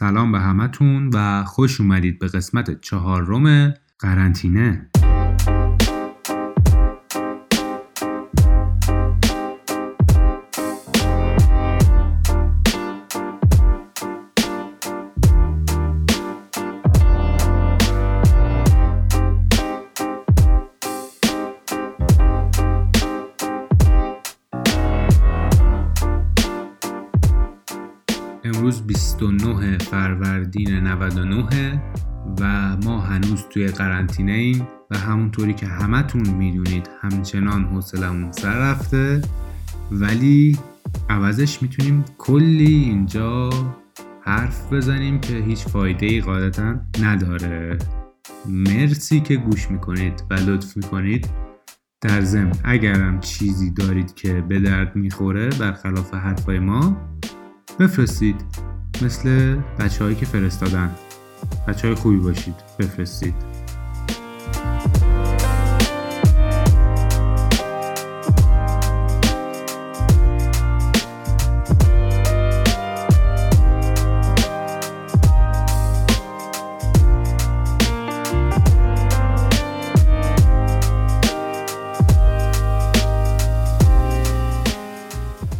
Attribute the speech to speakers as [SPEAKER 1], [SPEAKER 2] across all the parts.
[SPEAKER 1] سلام به همتون و خوش اومدید به قسمت چهارم قرنطینه. فروردین 99 و ما هنوز توی قرنطینه ایم و همونطوری که همتون می‌دونید همچنان حوصلمون سر رفته ولی عوضش می‌تونیم کلی اینجا حرف بزنیم که هیچ فایده ای قاعدتا نداره. مرسی که گوش می‌کنید و لطف می‌کنید. در ضمن اگرم چیزی دارید که به درد می‌خوره برخلاف حرفای ما بفرستید. مثل بچه هایی که فرستادن. بچه های خوبی باشید. بفرستید.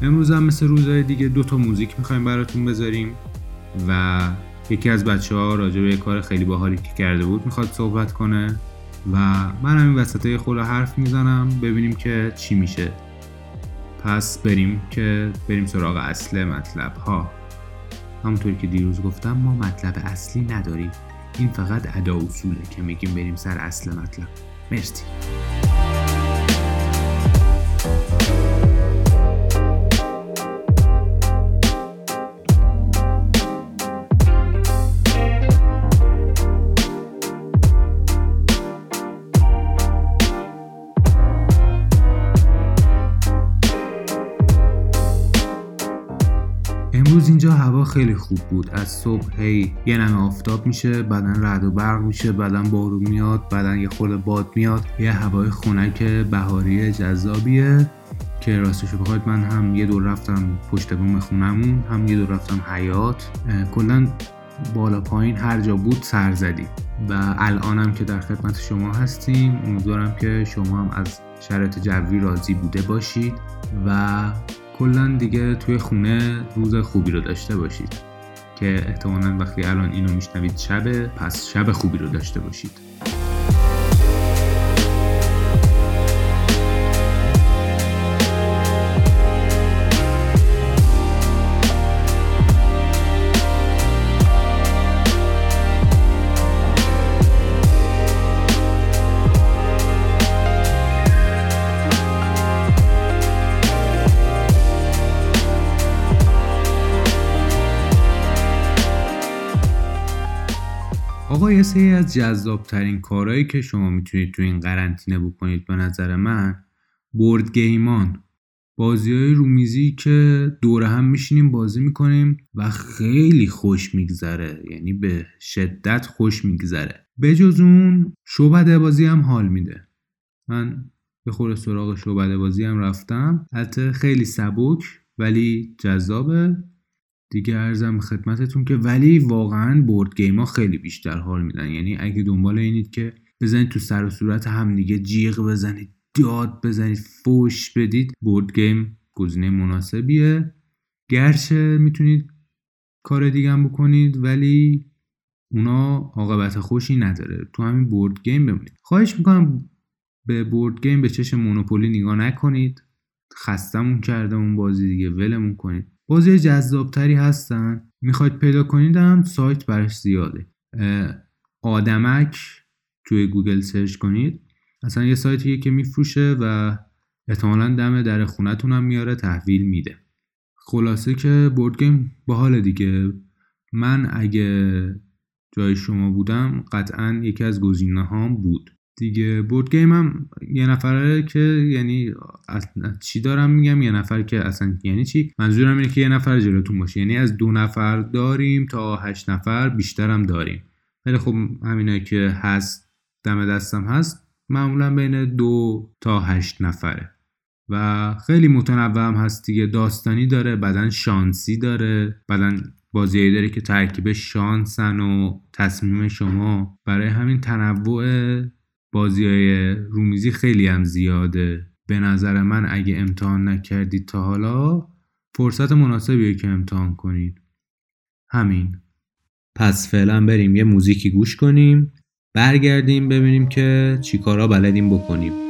[SPEAKER 1] امروز هم مثل روزهای دیگه دو تا موزیک می‌خوایم براتون بذاریم. و یکی از بچه ها راجع به کار خیلی باحالی که کرده بود می‌خواد صحبت کنه و من همین وسط خود حرف می‌زنم ببینیم که چی میشه. پس بریم که بریم سراغ اصل مطلب ها همونطوری که دیروز گفتم ما مطلب اصلی نداریم. این فقط ادا اصوله که میگیم بریم سر اصل مطلب. مرسی. هوا خیلی خوب بود. از صبح هی یه نمه آفتاب میشه بعدا رعد و برق میشه بعدا بارون میاد بعدا یه خورده باد میاد. یه هوای خنک بهاری جذابیه که راستش بخواید من هم یه دور رفتم پشت بوم خونمون هم یه دور رفتم حیات کلا بالا پایین هر جا بود سر زدیم. و الانم که در خدمت شما هستیم امیدوارم که شما هم از شرایط جوی راضی بوده باشید و کلا دیگه توی خونه روز خوبی رو داشته باشید که احتمالا وقتی الان اینو میشنوید شبه پس شب خوبی رو داشته باشید. یه سری از جذابترین کارهایی که شما می‌تونید تو این قرنطینه بکنید به نظر من بورد گیمان. بازی های رومیزی که دوره هم میشینیم بازی می‌کنیم و خیلی خوش میگذره. یعنی به شدت خوش میگذره. بجز اون شعبده بازی هم حال میده. من به خور سراغ شعبده بازی هم رفتم. حتی خیلی سبک ولی جذابه. دیگه عرضم خدمتتون که ولی واقعا board game ها خیلی بیشتر حال میدن. یعنی اگه دنبال اینید که بزنید تو سر و صورت هم دیگه جیغ بزنید داد بزنید فوش بدید board game گزینه مناسبیه. گرچه می‌تونید کار دیگه هم بکنید ولی اونا عاقبت خوشی نداره. تو همین board game بمونید. خواهش می‌کنم به board game به چشم مونوپولی نگاه نکنید. خستمون کرده اون بازی دیگه ولمون کنید. بازی جذابتری هستن. می‌خواید پیدا کنید هم سایت برش زیاده. آدمک توی گوگل search کنید. اصلا یه سایتیه که میفروشه و احتمالا دم در خونتون هم میاره تحویل میده. خلاصه که board game باحال دیگه. من اگه جای شما بودم قطعا یکی از گزینه هام بود. دیگه بورد گیم هم یه نفره که یعنی چی دارم میگم؟ یه نفر که اصلا یعنی چی؟ منظورم اینه که یه نفر جلوتون باشه. یعنی از دو نفر داریم تا هشت نفر بیشتر هم داریم. خیلی خب همینه که هست دم دستم هست معمولا بین دو تا هشت نفره. و خیلی متنوع هم هست دیگه. داستانی داره بعدا شانسی داره بعدا
[SPEAKER 2] بازیایی داره که ترکیب شانسن و تصمیم شما برای همین تنوع بازی های رومیزی خیلی هم زیاده. به نظر من اگه امتحان نکردید تا حالا فرصت مناسبیه که امتحان کنید همین. پس فعلا بریم یه موزیکی گوش کنیم برگردیم ببینیم که چیکارا بلدیم بکنیم.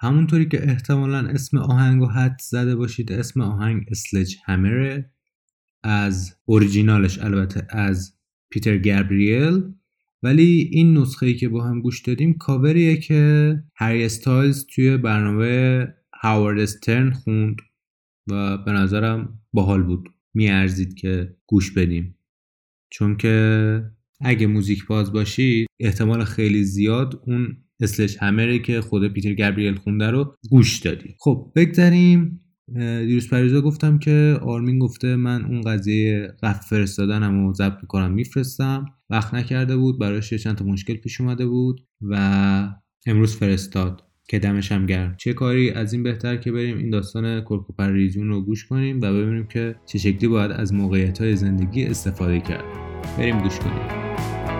[SPEAKER 2] همونطوری که احتمالا اسم آهنگ رو حدس زده باشید اسم آهنگ Sledgehammer ه
[SPEAKER 1] از اوریجینالش البته از پیتر گابریل. ولی این نسخه ای که با هم گوش دادیم کاوریه که هری استایلز توی برنامه هاوارد استرن خوند و به نظرم باحال بود. میارزید که گوش بدیم. چون که اگه موزیک باز باشید احتمال خیلی زیاد اون Sledgehammer ه که خود پیتر گابریل خونده رو گوش دادی. خب بگذاریم دیروز پریزا گفتم که آرمین گفته من اون قضیه قفل فرستادنم و ضبط می‌کنم میفرستم. وقت نکرده بود براش چند تا مشکل پیش اومده بود و امروز فرستاد. که دمش هم گرم. چه کاری از این بهتر که بریم این داستان کرکوپریزون رو گوش کنیم و ببینیم که چه شکلی باید از موقعیت های زندگی استفاده کرد. بریم گوش کنیم.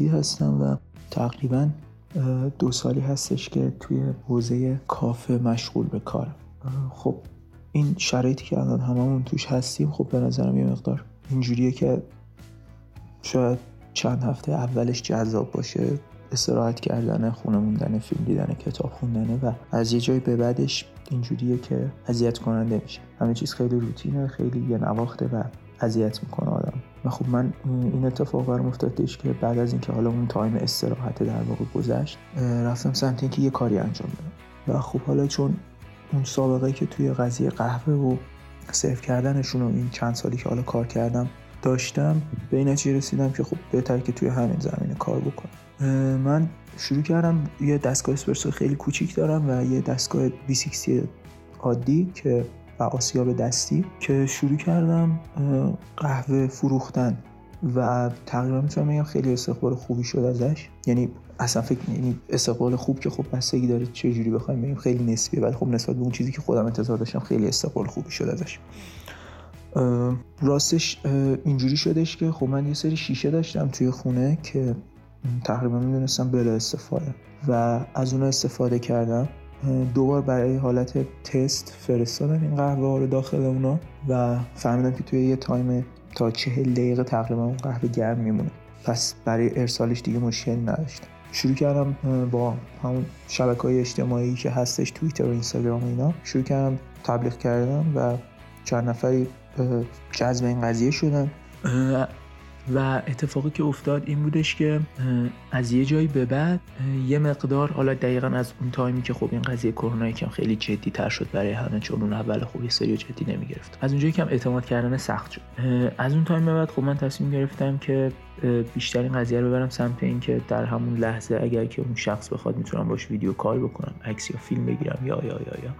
[SPEAKER 3] هستم و تقریبا دو سالی هستش که توی حوزه کافه مشغول به کارم خب این شرایطی که الان هممون توش هستیم خب به نظرم یه مقدار اینجوریه که شاید چند هفته اولش جذاب باشه. استراحت کردن خونه موندن فیلم دیدن کتاب خوندنه و از یه جای به بعدش اینجوریه که اذیت کننده میشه. همه چیز خیلی روتینه خیلی یه نواخته و اذیت می‌کنه. و خب من این اتفاق برام افتادش که بعد از اینکه حالا اون تایم استراحت در واقع گذشت رفتم سمت اینکه یه کاری انجام بدم. و خب حالا چون اون سابقه که توی قضیه قهوه و سرو کردنشون و این چند سالی که حالا کار کردم داشتم به این رسیدم که خب بهتر که توی همین زمینه کار بکنم. من شروع کردم یه دستگاه اسپرسو خیلی کوچیک دارم و یه دستگاه 260 عادی که و آسیاب دستی که شروع کردم قهوه فروختن و تقریبا می‌تونم بگم خیلی استقبال خوبی شد ازش. یعنی اصلا فکر یعنی استقبال خوب که خب بستگی داره چه جوری بخوایم بگیم خیلی نسبیه ولی خب نسبت به اون چیزی که خودم انتظار داشتم خیلی استقبال خوبی شد ازش. راستش اینجوری شدش که خب من یه سری شیشه داشتم توی خونه که تقریبا می‌دونستم بلا استفاده و از اون استفاده کردم. دوبار برای حالت تست فرستادم این قهوه رو داخل اونا و فهمیدم که توی یه تایم تا چهل دقیقه تقریبا اون قهوه گرم میمونه. پس برای ارسالش دیگه مشکل نداشتم. شروع کردم با همون شبکه های اجتماعی که هستش توییتر و اینستاگرام اینا شروع کردم تبلیغ کردم و چند نفری جذب این قضیه شدن. و اتفاقی که افتاد این بودش که از یه جایی به بعد یه مقدار حالا دقیقا از اون time ی که خب این قضیه کرونا یکم خیلی جدی تر شد برای همه چون اون اول خب یه سری جدی نمی‌گرفت. از اونجایی که هم اعتماد کردن سخت شد. از اون time به بعد خب من تصمیم گرفتم که بیشتر این قضیه رو ببرم سمت این که در همون لحظه اگر که اون شخص بخواد می‌تونم باش video call بکنم عکس یا فیلم بگیرم یا یا یا یا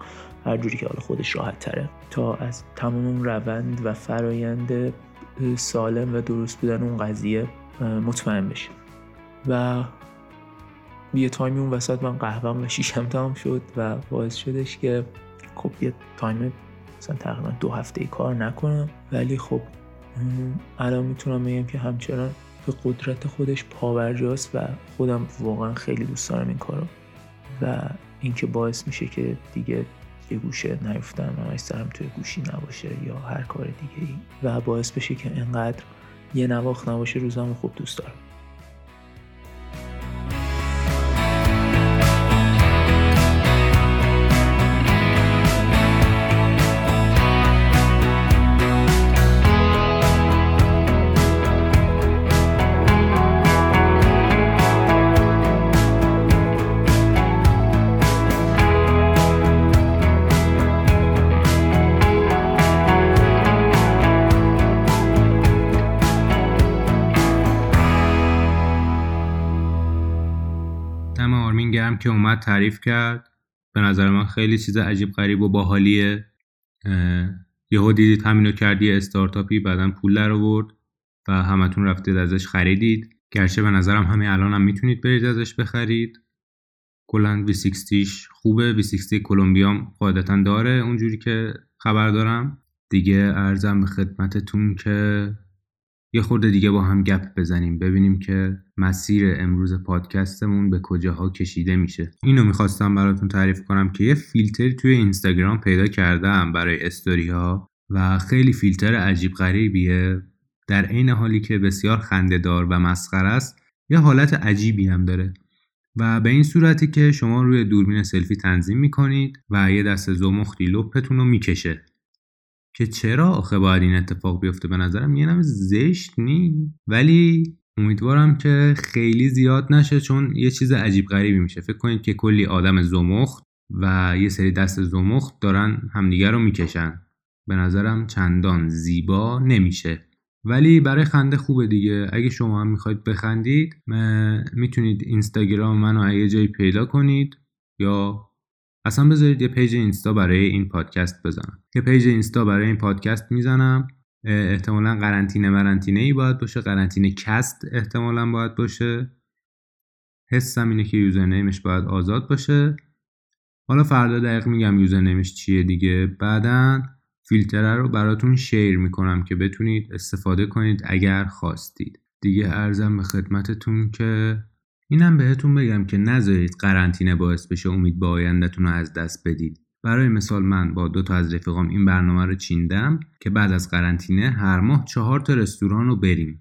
[SPEAKER 3] هر جوری که حالا خودش راحت تره. تا از تمام روند و فرایند سالم و درست بودن اون قضیه مطمئن بشه و یه time ی اون وسط من قهوهم و شیشم تمام شد و باعث شدش که خب یه time مثلا تقریبا دو هفته کار نکنم. ولی خب الان می‌تونم بگم که همچنان به قدرت خودش پابرجاست و خودم واقعا خیلی دوست دارم این کارو. و اینکه باعث میشه که دیگه یه گوشه نیفتم همش سرم توی گوشی نباشه یا هر کار دیگه ای و باعث بشه که انقدر یه نواخت نباشه روزامو خوب دوست دارم.
[SPEAKER 1] که اومد تعریف کرد به نظر من خیلی چیز عجیب غریب و باحالیه. یهو دیدید همینو کردی استارتاپی بعدا پول در آورد و همتون رفتید ازش خریدید. گرچه به نظرم همه الان هم می‌تونید برید ازش بخرید. کلا V60 خوبه V60 کلمبیام قاعدتا داره اونجوری که خبر دارم. دیگه ارزم به خدمتتون که یه خورده دیگه با هم گپ بزنیم ببینیم که مسیر امروز پادکستمون به کجاها کشیده میشه. اینو می‌خواستم براتون تعریف کنم که یه فیلتر توی اینستاگرام پیدا کردم برای استوری ها و خیلی فیلتر عجیب غریبیه. در عین حالی که بسیار خندهدار و مسخره است یه حالت عجیبی هم داره. و به این صورتی که شما روی دوربین سلفی تنظیم می‌کنید و یه دست زمختی لپتون رو می‌کشه. که چرا آخه باید این اتفاق بیفته؟ به نظرم یه نم زشت نی. ولی امیدوارم که خیلی زیاد نشه چون یه چیز عجیب غریبی میشه. فکر کنید که کلی آدم زمخت و یه سری دست زمخت دارن همدیگه رو می‌کشن. به نظرم چندان زیبا نمیشه. ولی برای خنده خوبه دیگه. اگه شما هم می‌خواید بخندید می‌تونید اینستاگرام منو اگه جایی پیدا کنید یا اصلا بذارید یه page اینستا برای این پادکست بزنم. یه page اینستا برای این پادکست می‌زنم. احتمالا قرنطینه مرنطینه ای باید باشه. قرنطینه cast احتمالا باید باشه. حسم اینه که username ش باید آزاد باشه. حالا فردا دقیق میگم username ش چیه دیگه. بعدا فیلتره رو براتون share می‌کنم که بتونید استفاده کنید اگر خواستید. دیگه عرضم به خدمتتون که اینم بهتون بگم که نذارید قرنطینه باعث بشه امید به آیندهتون رو از دست بدید. برای مثال من با دو تا از رفیقام این برنامه رو چیدم که بعد از قرنطینه هر ماه چهار تا رستوران رو بریم.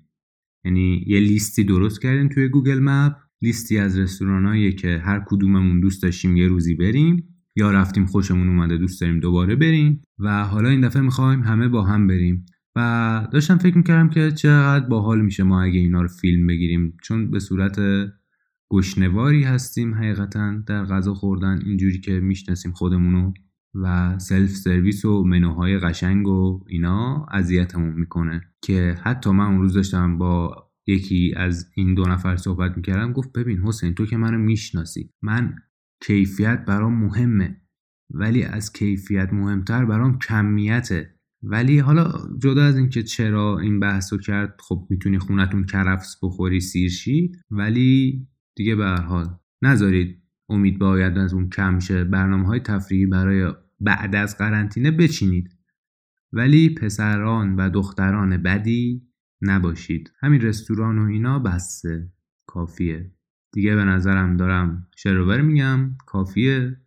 [SPEAKER 1] یعنی یه لیستی درست کردیم توی گوگل مپ لیستی از رستورانایی که هر کدوممون دوست داشتیم یه روزی بریم یا رفتیم خوشمون اومده دوست داریم دوباره بریم و حالا این دفعه می‌خوایم همه با هم بریم. و داشتم فکر می‌کردم که چقدر باحال میشه ما اگه اینا رو فیلم بگیریم چون به صورت گشنواری هستیم حقیقتا در غذا خوردن اینجوری که می‌شناسیم خودمونو و سلف سرویس و منوهای قشنگ و اینا اذیتمون می‌کنه. که حتی من اون روز داشتم با یکی از این دو نفر صحبت می‌کردم گفت ببین حسین تو که منو می‌شناسی من کیفیت برام مهمه ولی از کیفیت مهمتر برام کمیته. ولی حالا جدا از اینکه چرا این بحث رو کرد خب می‌تونی خونتون کرفس بخوری سیرشی ولی دیگه به حال. نذارید امید به اون کم شه. برنامه های تفریحی برای بعد از قرنطینه بچینید. ولی پسران و دختران بدی نباشید. همین رستوران و اینا بسته کافیه. دیگه به نظرم دارم شروور میگم. کافیه.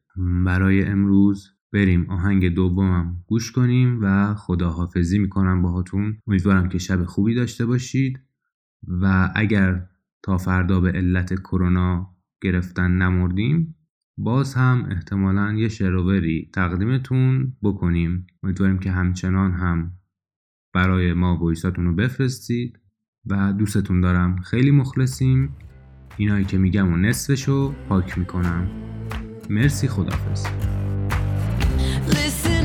[SPEAKER 1] برای امروز بریم. آهنگ دومم گوش کنیم و خداحافظی می‌کنم باهاتون. امیدوارم که شب خوبی داشته باشید. و اگر تا فردا به علت کرونا گرفتن نمردیم باز هم احتمالا یه شروری تقدیمتون بکنیم. امیدواریم که همچنان هم برای ما ویساتون رو بفرستید و دوستتون دارم. خیلی مخلصیم. اینایی که میگم و نصفشو پاک می‌کنم. مرسی خدافز Listen